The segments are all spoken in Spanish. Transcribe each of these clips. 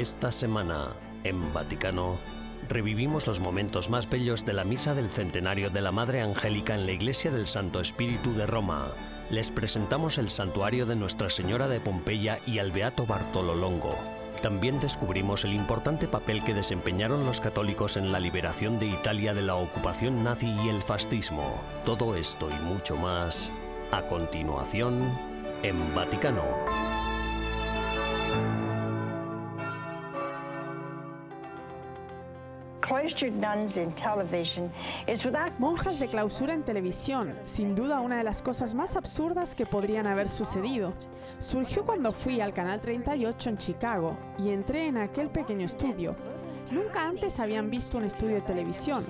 Esta semana, en Vaticano, revivimos los momentos más bellos de la misa del centenario de la Madre Angélica en la Iglesia del Santo Espíritu de Roma. Les presentamos el santuario de Nuestra Señora de Pompeya y al Beato Bartolo Longo. También descubrimos el importante papel que desempeñaron los católicos en la liberación de Italia de la ocupación nazi y el fascismo. Todo esto y mucho más, a continuación, en Vaticano. Monjas de clausura en televisión, sin duda una de las cosas más absurdas que podrían haber sucedido. Surgió cuando fui al Canal 38 en Chicago y entré en aquel pequeño estudio. Nunca antes habían visto un estudio de televisión.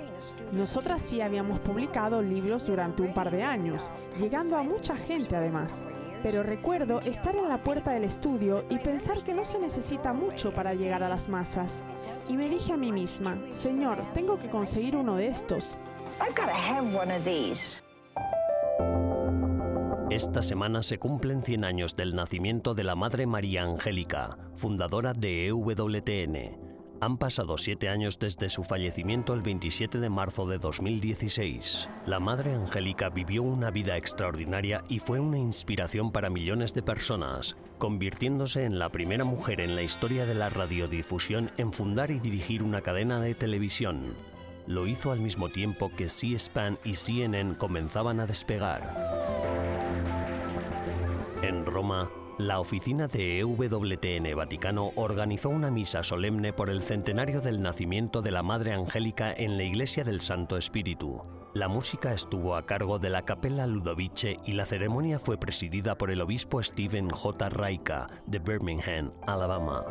Nosotras sí habíamos publicado libros durante un par de años, llegando a mucha gente además pero recuerdo estar en la puerta del estudio y pensar que no se necesita mucho para llegar a las masas. Y me dije a mí misma, Señor, tengo que conseguir uno de estos. Esta semana se cumplen 100 años del nacimiento de la Madre María Angélica, fundadora de EWTN han pasado siete años desde su fallecimiento el 27 de marzo de 2016. La Madre Angélica vivió una vida extraordinaria y fue una inspiración para millones de personas, convirtiéndose en la primera mujer en la historia de la radiodifusión en fundar y dirigir una cadena de televisión. Lo hizo al mismo tiempo que C-SPAN y CNN comenzaban a despegar. En Roma, la oficina de EWTN Vaticano organizó una misa solemne por el centenario del nacimiento de la Madre Angélica en la Iglesia del Santo Espíritu. La música estuvo a cargo de la Capella Ludovice y la ceremonia fue presidida por el obispo Stephen J. Raika de Birmingham, Alabama.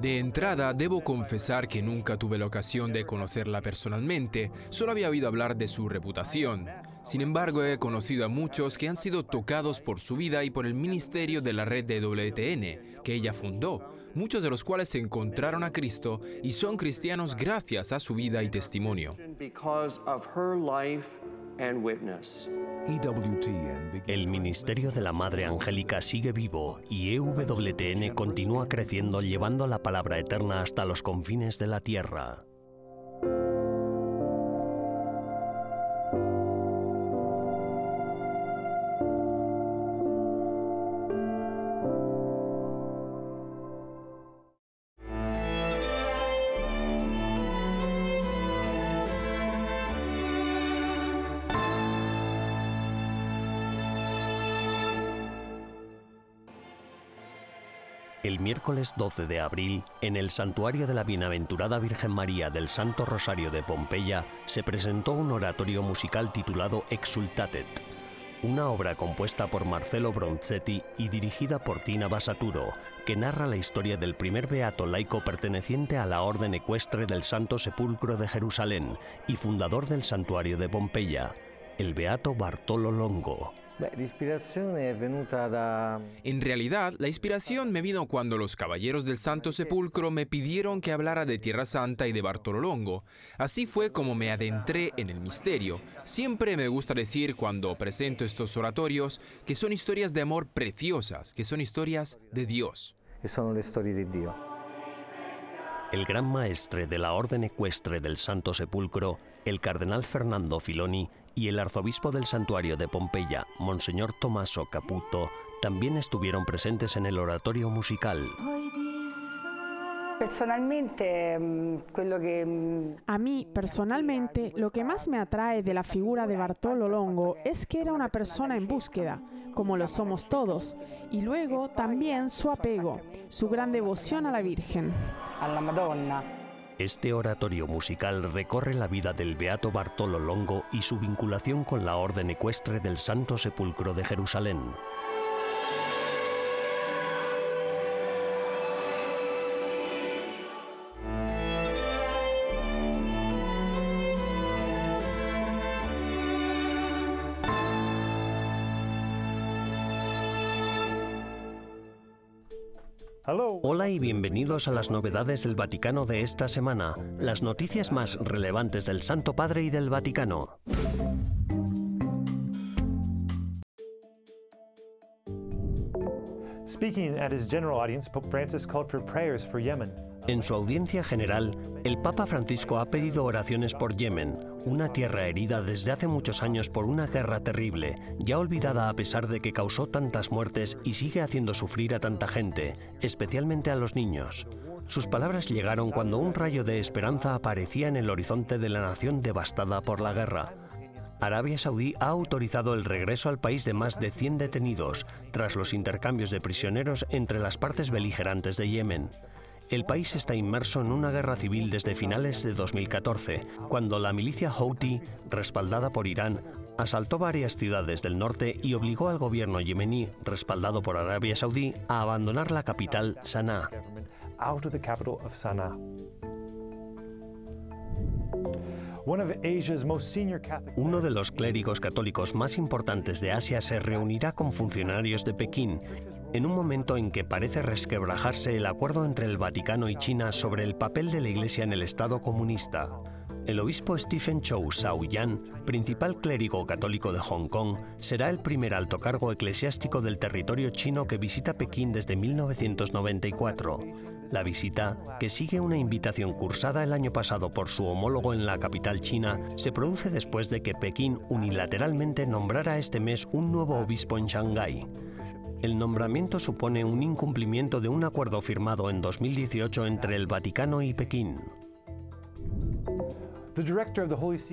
De entrada, debo confesar que nunca tuve la ocasión de conocerla personalmente, solo había oído hablar de su reputación. Sin embargo, he conocido a muchos que han sido tocados por su vida y por el ministerio de la red de WTN, que ella fundó, muchos de los cuales se encontraron a Cristo y son cristianos gracias a su vida y testimonio. El ministerio de la Madre Angélica sigue vivo y EWTN continúa creciendo llevando la palabra eterna hasta los confines de la tierra. El miércoles 12 de abril, en el santuario de la Bienaventurada Virgen María del Santo Rosario de Pompeya, se presentó un oratorio musical titulado Exultatet, una obra compuesta por Marcelo Bronzetti y dirigida por Tina Basaturo, que narra la historia del primer beato laico perteneciente a la Orden Ecuestre del Santo Sepulcro de Jerusalén y fundador del santuario de Pompeya, el beato Bartolo Longo. En realidad, la inspiración me vino cuando los caballeros del Santo Sepulcro me pidieron que hablara de Tierra Santa y de Bartolo Longo. Así fue como me adentré en el misterio. Siempre me gusta decir cuando presento estos oratorios que son historias de amor preciosas, que son historias de Dios. son las historias de Dios. El gran maestre de la Orden Ecuestre del Santo Sepulcro, el cardenal Fernando Filoni, y el arzobispo del santuario de Pompeya, Monseñor Tommaso Caputo, también estuvieron presentes en el oratorio musical. Personalmente, mm, mm, A mí, personalmente, lo que más me atrae de la figura de Bartolo Longo es que era una persona en búsqueda, como lo somos todos, y luego también su apego, su gran devoción a la Virgen. A la Madonna. Este oratorio musical recorre la vida del Beato Bartolo Longo y su vinculación con la Orden Ecuestre del Santo Sepulcro de Jerusalén. Hola y bienvenidos a las novedades del Vaticano de esta semana, las noticias más relevantes del Santo Padre y del Vaticano. Speaking at his general audience, Pope Francis called for prayers for Yemen. En su audiencia general, el Papa Francisco ha pedido oraciones por Yemen, una tierra herida desde hace muchos años por una guerra terrible, ya olvidada a pesar de que causó tantas muertes y sigue haciendo sufrir a tanta gente, especialmente a los niños. Sus palabras llegaron cuando un rayo de esperanza aparecía en el horizonte de la nación devastada por la guerra. Arabia Saudí ha autorizado el regreso al país de más de 100 detenidos tras los intercambios de prisioneros entre las partes beligerantes de Yemen. El país está inmerso en una guerra civil desde finales de 2014, cuando la milicia Houthi, respaldada por Irán, asaltó varias ciudades del norte y obligó al gobierno yemení, respaldado por Arabia Saudí, a abandonar la capital, Sanaa. Uno de los clérigos católicos más importantes de Asia se reunirá con funcionarios de Pekín en un momento en que parece resquebrajarse el acuerdo entre el Vaticano y China sobre el papel de la Iglesia en el Estado comunista. El obispo Stephen Chow Sao-yan, principal clérigo católico de Hong Kong, será el primer alto cargo eclesiástico del territorio chino que visita Pekín desde 1994. La visita, que sigue una invitación cursada el año pasado por su homólogo en la capital china, se produce después de que Pekín unilateralmente nombrara este mes un nuevo obispo en Shanghái. El nombramiento supone un incumplimiento de un acuerdo firmado en 2018 entre el Vaticano y Pekín.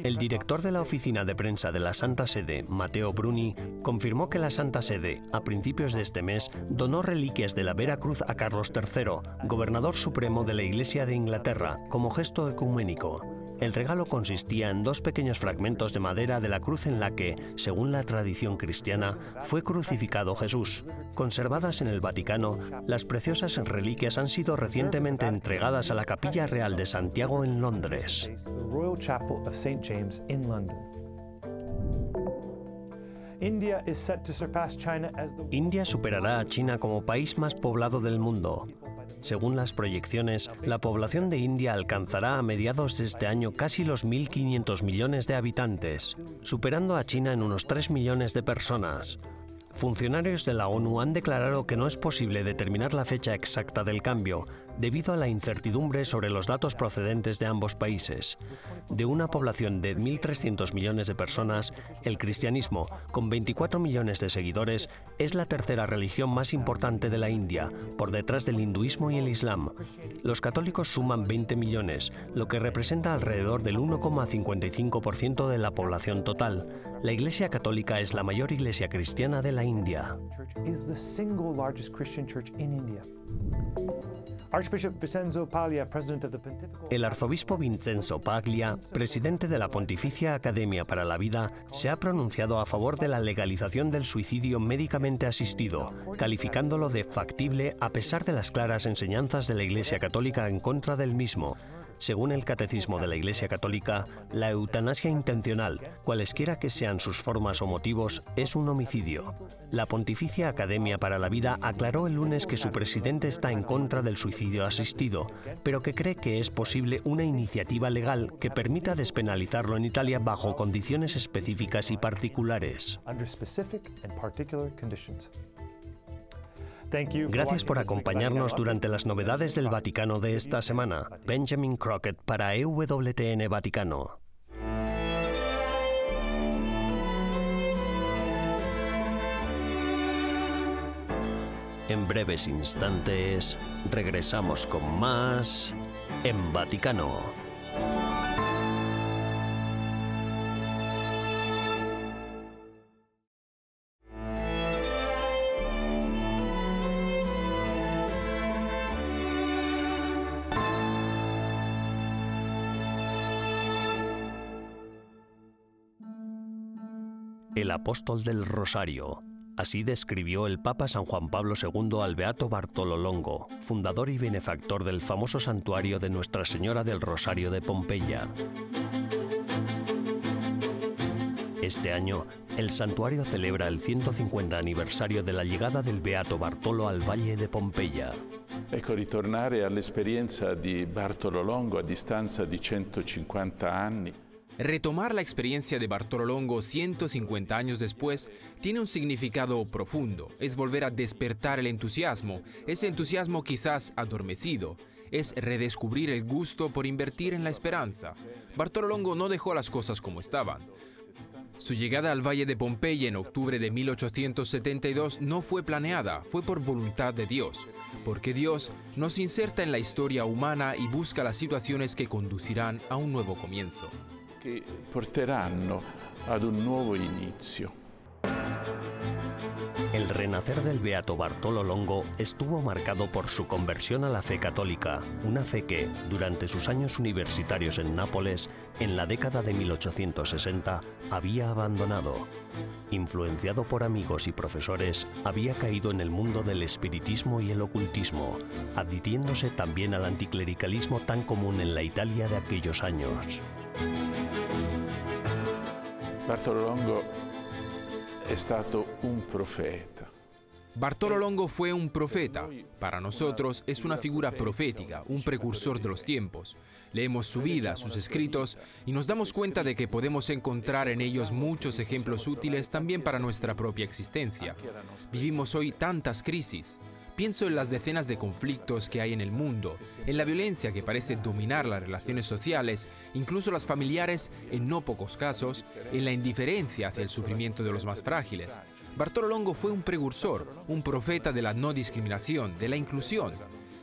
El director de la oficina de prensa de la Santa Sede, Matteo Bruni, confirmó que la Santa Sede, a principios de este mes, donó reliquias de la Vera Cruz a Carlos III, gobernador supremo de la Iglesia de Inglaterra, como gesto ecuménico. El regalo consistía en dos pequeños fragmentos de madera de la cruz en la que, según la tradición cristiana, fue crucificado Jesús. Conservadas en el Vaticano, las preciosas reliquias han sido recientemente entregadas a la Capilla Real de Santiago en Londres. India superará a China como país más poblado del mundo. Según las proyecciones, la población de India alcanzará a mediados de este año casi los 1.500 millones de habitantes, superando a China en unos 3 millones de personas. Funcionarios de la ONU han declarado que no es posible determinar la fecha exacta del cambio, debido a la incertidumbre sobre los datos procedentes de ambos países. De una población de 1.300 millones de personas, el cristianismo, con 24 millones de seguidores, es la tercera religión más importante de la India, por detrás del hinduismo y el islam. Los católicos suman 20 millones, lo que representa alrededor del 1,55% de la población total. La Iglesia Católica es la mayor iglesia cristiana de la India. El arzobispo Vincenzo Paglia, presidente de la Pontificia Academia para la Vida, se ha pronunciado a favor de la legalización del suicidio médicamente asistido, calificándolo de factible a pesar de las claras enseñanzas de la Iglesia Católica en contra del mismo. Según el Catecismo de la Iglesia Católica, la eutanasia intencional, cualesquiera que sean sus formas o motivos, es un homicidio. La Pontificia Academia para la Vida aclaró el lunes que su presidente está en contra del suicidio asistido, pero que cree que es posible una iniciativa legal que permita despenalizarlo en Italia bajo condiciones específicas y particulares. Gracias por acompañarnos durante las novedades del Vaticano de esta semana. Benjamin Crockett para EWTN Vaticano. En breves instantes regresamos con más en Vaticano. Apóstol del Rosario. Así describió el Papa San Juan Pablo II al Beato Bartolo Longo, fundador y benefactor del famoso santuario de Nuestra Señora del Rosario de Pompeya. Este año, el santuario celebra el 150 aniversario de la llegada del Beato Bartolo al Valle de Pompeya. Ecco, ritornare all'esperienza di Bartolo Longo a distanza di 150 anni Retomar la experiencia de Bartolo Longo 150 años después tiene un significado profundo. Es volver a despertar el entusiasmo, ese entusiasmo quizás adormecido. Es redescubrir el gusto por invertir en la esperanza. Bartolo Longo no dejó las cosas como estaban. Su llegada al Valle de Pompeya en octubre de 1872 no fue planeada, fue por voluntad de Dios, porque Dios nos inserta en la historia humana y busca las situaciones que conducirán a un nuevo comienzo. Que porteranno un nuevo inicio. El renacer del Beato Bartolo Longo estuvo marcado por su conversión a la fe católica, una fe que, durante sus años universitarios en Nápoles, en la década de 1860, había abandonado. Influenciado por amigos y profesores, había caído en el mundo del espiritismo y el ocultismo, adhiriéndose también al anticlericalismo tan común en la Italia de aquellos años. Bartolo Longo è stato un profeta. Bartolo Longo fue un profeta. Para nosotros es una figura profética, un precursor de los tiempos. Leemos su vida, sus escritos, y nos damos cuenta de que podemos encontrar en ellos muchos ejemplos útiles también para nuestra propia existencia. Vivimos hoy tantas crisis. Pienso en las decenas de conflictos que hay en el mundo, en la violencia que parece dominar las relaciones sociales, incluso las familiares en no pocos casos, en la indiferencia hacia el sufrimiento de los más frágiles. Bartolo Longo fue un precursor, un profeta de la no discriminación, de la inclusión,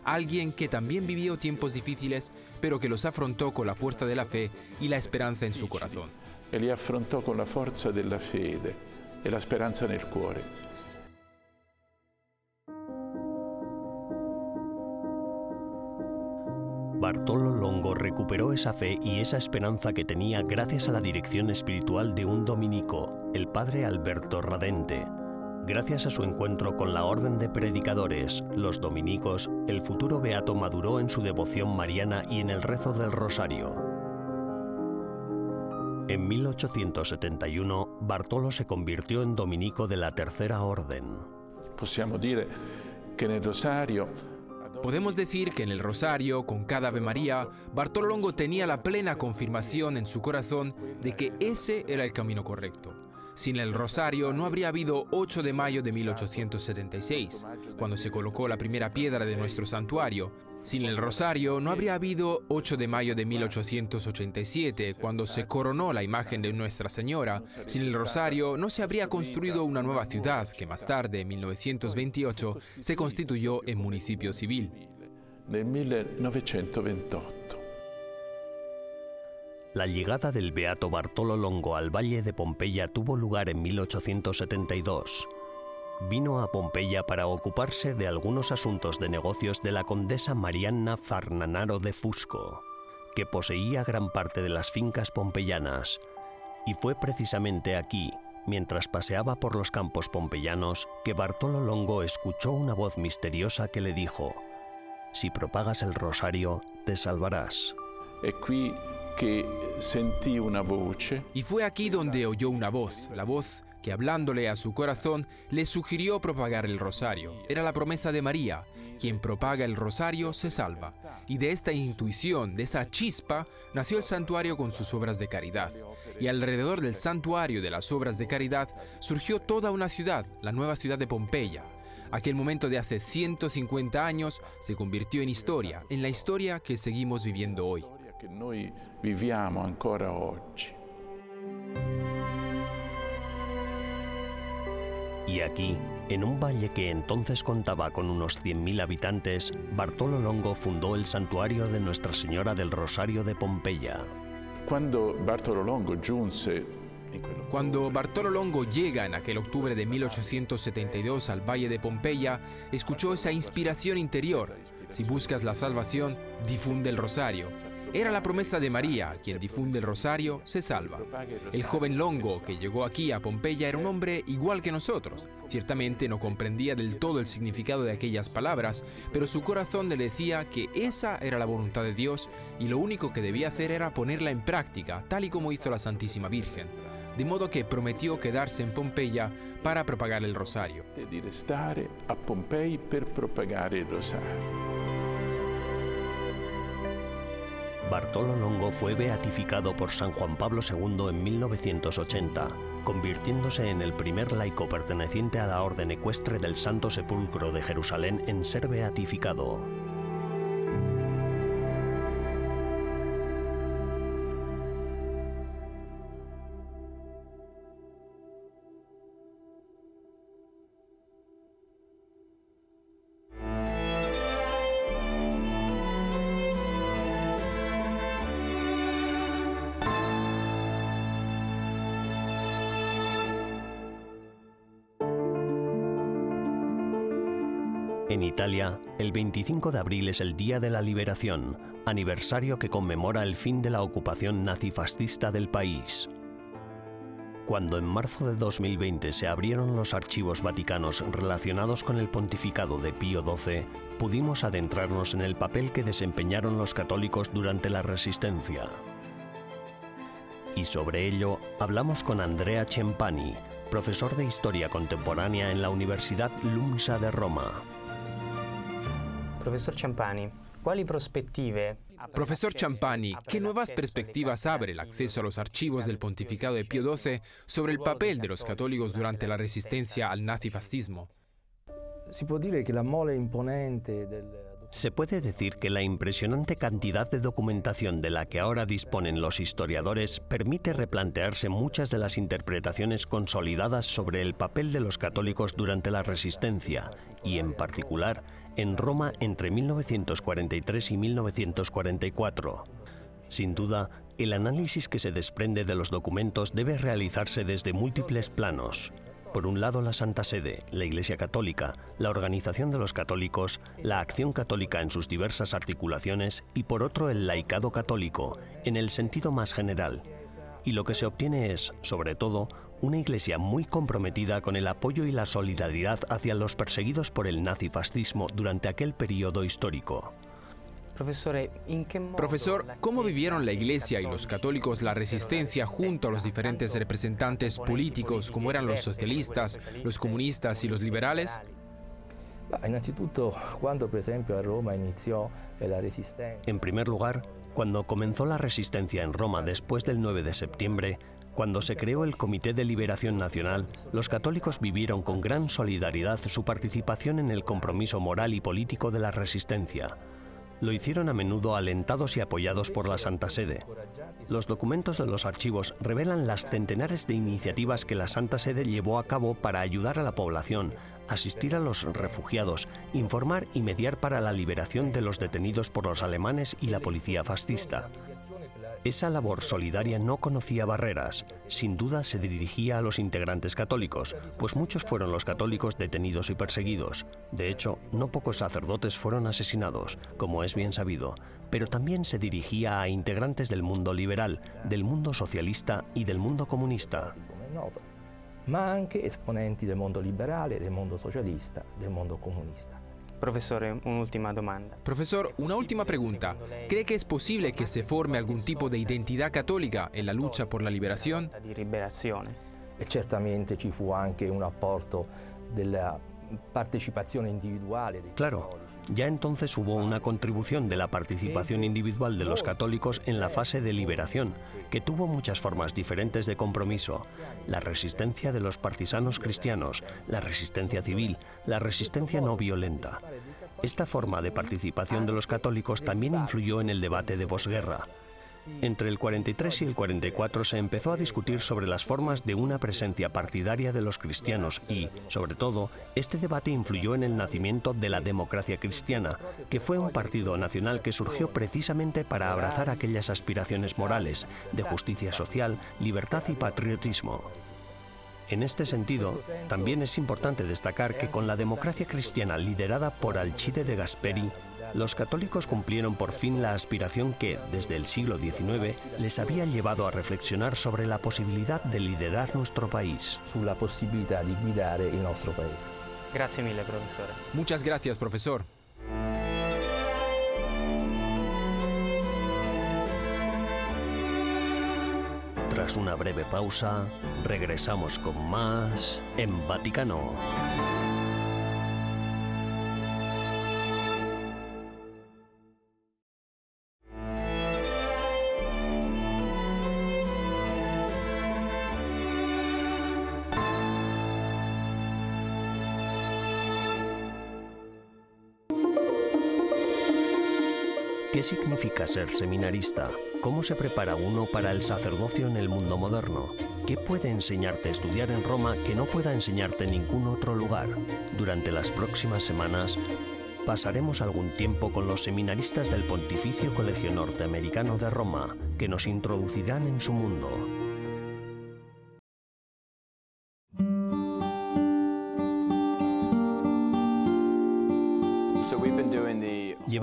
alguien que también vivió tiempos difíciles, pero que los afrontó con la fuerza de la fe y la esperanza en su corazón. E li affrontò con la forza della fede e la speranza nel cuore. Bartolo Longo recuperó esa fe y esa esperanza que tenía gracias a la dirección espiritual de un dominico, el padre Alberto Radente. Gracias a su encuentro con la Orden de Predicadores, los dominicos, el futuro beato maduró en su devoción mariana y en el rezo del rosario. En 1871, Bartolo se convirtió en dominico de la Tercera Orden. Possiamo dire che nel rosario Podemos decir que en el rosario, con cada Ave María, Bartolo Longo tenía la plena confirmación en su corazón de que ese era el camino correcto. Sin el rosario no habría habido 8 de mayo de 1876, cuando se colocó la primera piedra de nuestro santuario. Sin el rosario no habría habido 8 de mayo de 1887, cuando se coronó la imagen de Nuestra Señora. Sin el rosario no se habría construido una nueva ciudad que más tarde, en 1928, se constituyó en municipio civil. nel 1928. La llegada del beato Bartolo Longo al Valle de Pompeya tuvo lugar en 1872. Vino a Pompeya para ocuparse de algunos asuntos de negocios de la condesa Marianna Farnanaro de Fusco, que poseía gran parte de las fincas pompeyanas, y fue precisamente aquí, mientras paseaba por los campos pompeyanos, que Bartolo Longo escuchó una voz misteriosa que le dijo, Si propagas el rosario, te salvarás. Y fue aquí donde oyó una voz, la voz que hablándole a su corazón le sugirió propagar el rosario. Era la promesa de María, quien propaga el rosario se salva. Y de esta intuición, de esa chispa, nació el santuario con sus obras de caridad. Y alrededor del santuario de las obras de caridad surgió toda una ciudad, la nueva ciudad de Pompeya. Aquel momento de hace 150 años se convirtió en historia, en la historia que seguimos viviendo hoy. Y aquí, en un valle que entonces contaba con unos 100.000 habitantes, Bartolo Longo fundó el santuario de Nuestra Señora del Rosario de Pompeya. Quando Bartolo Longo giunse Cuando Bartolo Longo llega en aquel octubre de 1872 al Valle de Pompeya, escuchó esa inspiración interior. Si buscas la salvación, difunde el rosario. Era la promesa de María, quien difunde el rosario, se salva. El joven Longo que llegó aquí a Pompeya era un hombre igual que nosotros. Ciertamente no comprendía del todo el significado de aquellas palabras, pero su corazón le decía que esa era la voluntad de Dios y lo único que debía hacer era ponerla en práctica, tal y como hizo la Santísima Virgen. De modo que prometió quedarse en Pompeya para propagar el rosario. di restare a Pompei per propagare il rosario. Bartolo Longo fue beatificado por San Juan Pablo II en 1980, convirtiéndose en el primer laico perteneciente a la Orden Ecuestre del Santo Sepulcro de Jerusalén en ser beatificado. El 25 de abril es el Día de la Liberación, aniversario que conmemora el fin de la ocupación nazifascista del país. Cuando en marzo de 2020 se abrieron los archivos vaticanos relacionados con el pontificado de Pío XII, pudimos adentrarnos en el papel que desempeñaron los católicos durante la resistencia. Y sobre ello hablamos con Andrea Cempani, profesor de Historia Contemporánea en la Universidad LUMSA de Roma. Profesor Champani, ¿cuáles perspective Profesor Champani, ¿qué nuevas perspectivas abre el acceso a los archivos del pontificado de Pío XII sobre el papel de los católicos durante la resistencia al nazifascismo? Si può dire che la mole imponente del Se puede decir que la impresionante cantidad de documentación de la que ahora disponen los historiadores permite replantearse muchas de las interpretaciones consolidadas sobre el papel de los católicos durante la resistencia y, en particular, en Roma entre 1943 y 1944. Sin duda, el análisis que se desprende de los documentos debe realizarse desde múltiples planos. Por un lado, la Santa Sede, la Iglesia Católica, la Organización de los Católicos, la Acción Católica en sus diversas articulaciones y por otro el laicado católico, en el sentido más general. Y lo que se obtiene es, sobre todo, una Iglesia muy comprometida con el apoyo y la solidaridad hacia los perseguidos por el nazifascismo durante aquel periodo histórico. Profesor, ¿cómo vivieron la Iglesia y los católicos la resistencia junto a los diferentes representantes políticos como eran los socialistas, los comunistas y los liberales? En primer lugar, cuando comenzó la resistencia en Roma después del 9 de septiembre, cuando se creó el Comité de Liberación Nacional, los católicos vivieron con gran solidaridad su participación en el compromiso moral y político de la resistencia. Lo hicieron a menudo alentados y apoyados por la Santa Sede. Los documentos de los archivos revelan las centenares de iniciativas que la Santa Sede llevó a cabo para ayudar a la población, asistir a los refugiados, informar y mediar para la liberación de los detenidos por los alemanes y la policía fascista. Esa labor solidaria no conocía barreras, sin duda se dirigía a los integrantes católicos, pues muchos fueron los católicos detenidos y perseguidos. De hecho, no pocos sacerdotes fueron asesinados, como es bien sabido, pero también se dirigía a integrantes del mundo liberal, del mundo socialista y del mundo comunista. ma anche del mondo liberale, del mondo socialista, del mondo comunista. Profesore, un'ultima domanda. Profesor, una última pregunta. ¿Cree que es posible que se forme algún tipo de identidad católica en la lucha por la liberación? Di liberazione. E certamente ci fu anche un apporto della partecipazione individuale dei Claro, cattolici. Ya entonces hubo una contribución de la participación individual de los católicos en la fase de liberación, que tuvo muchas formas diferentes de compromiso. La resistencia de los partisanos cristianos, la resistencia civil, la resistencia no violenta. Esta forma de participación de los católicos también influyó en el debate de posguerra. Entre el 43 y el 44 se empezó a discutir sobre las formas de una presencia partidaria de los cristianos y, sobre todo, este debate influyó en el nacimiento de la democracia cristiana, que fue un partido nacional que surgió precisamente para abrazar aquellas aspiraciones morales de justicia social, libertad y patriotismo. En este sentido, también es importante destacar que con la democracia cristiana liderada por Alcide de Gasperi, los católicos cumplieron por fin la aspiración que, desde el siglo XIX, les había llevado a reflexionar sobre la posibilidad de liderar nuestro país. sulla possibilità di guidare il nostro paese. Grazie mille, professore. Muchas gracias, profesor. Tras una breve pausa, regresamos con más en Vaticano. ¿Qué significa ser seminarista? ¿Cómo se prepara uno para el sacerdocio en el mundo moderno? ¿Qué puede enseñarte estudiar en Roma que no pueda enseñarte en ningún otro lugar? Durante las próximas semanas pasaremos algún tiempo con los seminaristas del Pontificio Colegio Norteamericano de Roma, que nos introducirán en su mundo.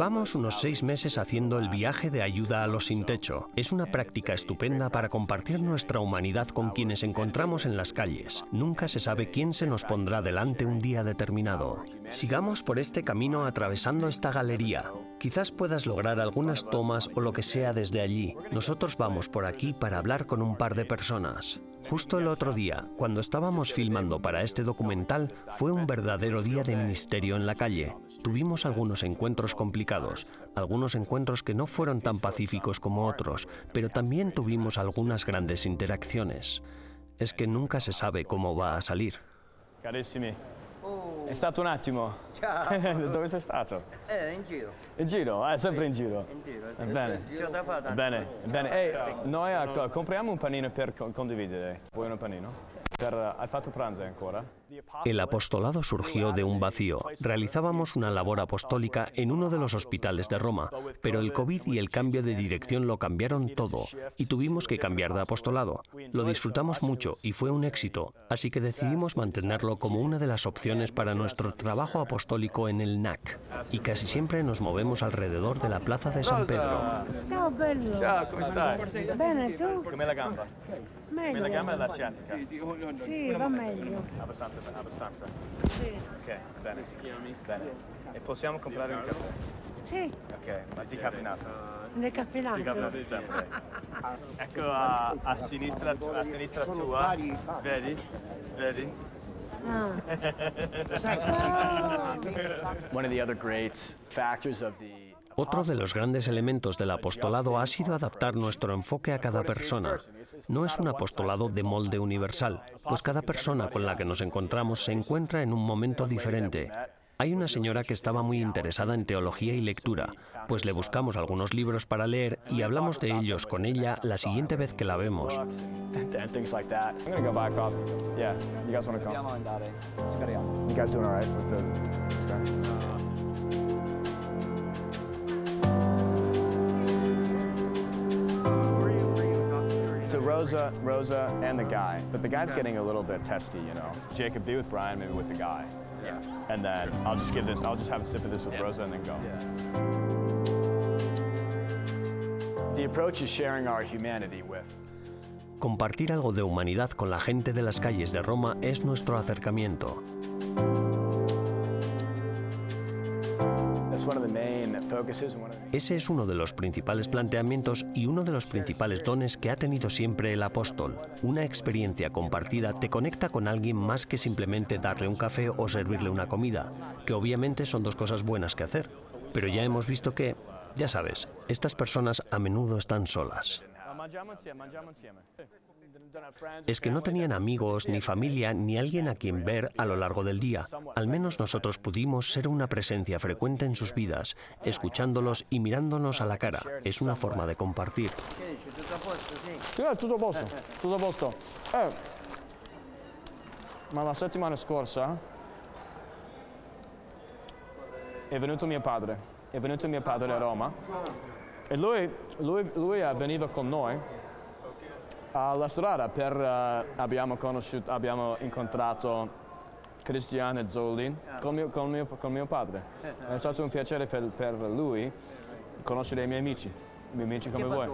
Llevamos unos seis meses haciendo el viaje de ayuda a los sin techo. Es una práctica estupenda para compartir nuestra humanidad con quienes encontramos en las calles. Nunca se sabe quién se nos pondrá delante un día determinado. Sigamos por este camino atravesando esta galería. Quizás puedas lograr algunas tomas o lo que sea desde allí. Nosotros vamos por aquí para hablar con un par de personas. Justo el otro día, cuando estábamos filmando para este documental, fue un verdadero día de ministerio en la calle. Tuvimos algunos encuentros complicados, algunos encuentros que no fueron tan pacíficos como otros, pero también tuvimos algunas grandes interacciones. Es que nunca se sabe cómo va a salir. Carissimi, è stato un attimo. Ciao. Dove sei stato? Eh, in giro. In giro? Eh, sempre in giro. In giro. Va bene. L'ho fatta. Bene, bene. Ehi, noi eh, compriamo un panino per co- condividere. Vuoi un panino? Per, eh, hai fatto pranzo ancora? El apostolado surgió de un vacío. Realizábamos una labor apostólica en uno de los hospitales de Roma, pero el COVID y el cambio de dirección lo cambiaron todo y tuvimos que cambiar de apostolado. Lo disfrutamos mucho y fue un éxito, así que decidimos mantenerlo como una de las opciones para nuestro trabajo apostólico en el NAC. Y casi siempre nos movemos alrededor de la Plaza de San Pedro. Ciao bello. Ciao, come stai? Bene tu? Com'è la gamba? Come la gamba e la sciatica? Sì, va meglio. Abbastanza, abbastanza. Sì. Ok, bene. Bene. E possiamo comprare un caffè? Sì, Ok, ma decaffeinato. decaffeinato. Decaffeinato sempre. Ecco a, a sinistra, a sinistra tua. Vedi? Vedi? Ah. One of the other great factors of the Otro de los grandes elementos del apostolado ha sido adaptar nuestro enfoque a cada persona. No es un apostolado de molde universal, pues cada persona con la que nos encontramos se encuentra en un momento diferente. Hay una señora que estaba muy interesada en teología y lectura, pues le buscamos algunos libros para leer y hablamos de ellos con ella la siguiente vez que la vemos. Rosa, Rosa, and the guy, but the guy's getting a little bit testy, you know. Jacob, be with Brian, maybe with the guy. Yeah. And then I'll just give this. I'll just have a sip of this with Rosa, and then go. The approach is sharing our humanity with Compartir algo de humanidad con la gente de las calles de Roma es nuestro acercamiento. Ese es uno de los principales planteamientos y uno de los principales dones que ha tenido siempre el apóstol. Una experiencia compartida te conecta con alguien más que simplemente darle un café o servirle una comida, que obviamente son dos cosas buenas que hacer. Pero ya hemos visto que, ya sabes, estas personas a menudo están solas. Es que no tenían amigos, ni familia, ni alguien a quien ver a lo largo del día. Al menos nosotros pudimos ser una presencia frecuente en sus vidas, escuchándolos y mirándonos a la cara. Es una forma de compartir. Eh, la settimana scorsa è venuto mio padre, è venuto mio padre a Roma e lui, lui, lui con alla strada per, eh, abbiamo conosciuto, abbiamo incontrato Cristiano Zolli con mio, con mio- con mio padre. È stato un piacere per, per lui conoscere i miei amici, i miei amici come voi.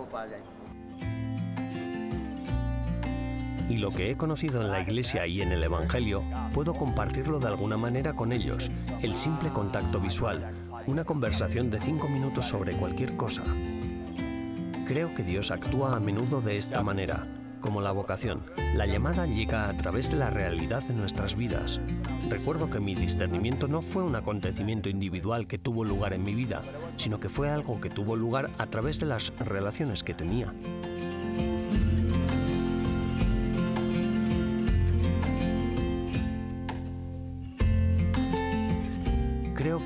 Y lo que he conocido en la iglesia y en el Evangelio, puedo compartirlo de alguna manera con ellos. El simple contacto visual, una conversación de cinco minutos sobre cualquier cosa. Creo que Dios actúa a menudo de esta manera, como la vocación. La llamada llega a través de la realidad de nuestras vidas. Recuerdo que mi discernimiento no fue un acontecimiento individual que tuvo lugar en mi vida, sino que fue algo que tuvo lugar a través de las relaciones que tenía.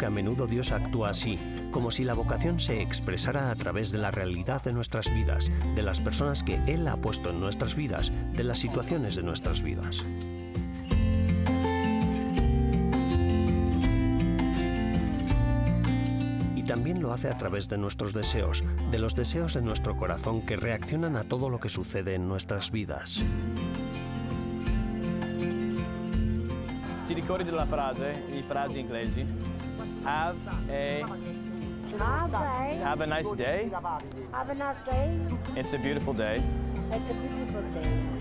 Que a menudo Dios actúa así, como si la vocación se expresara a través de la realidad de nuestras vidas, de las personas que Él ha puesto en nuestras vidas, de las situaciones de nuestras vidas. Y también lo hace a través de nuestros deseos, de los deseos de nuestro corazón que reaccionan a todo lo que sucede en nuestras vidas. Ti ricordi della frase, le frasi inglesi? Have a, Have a, have a nice day. have a nice day. It's a beautiful day. It's a beautiful day.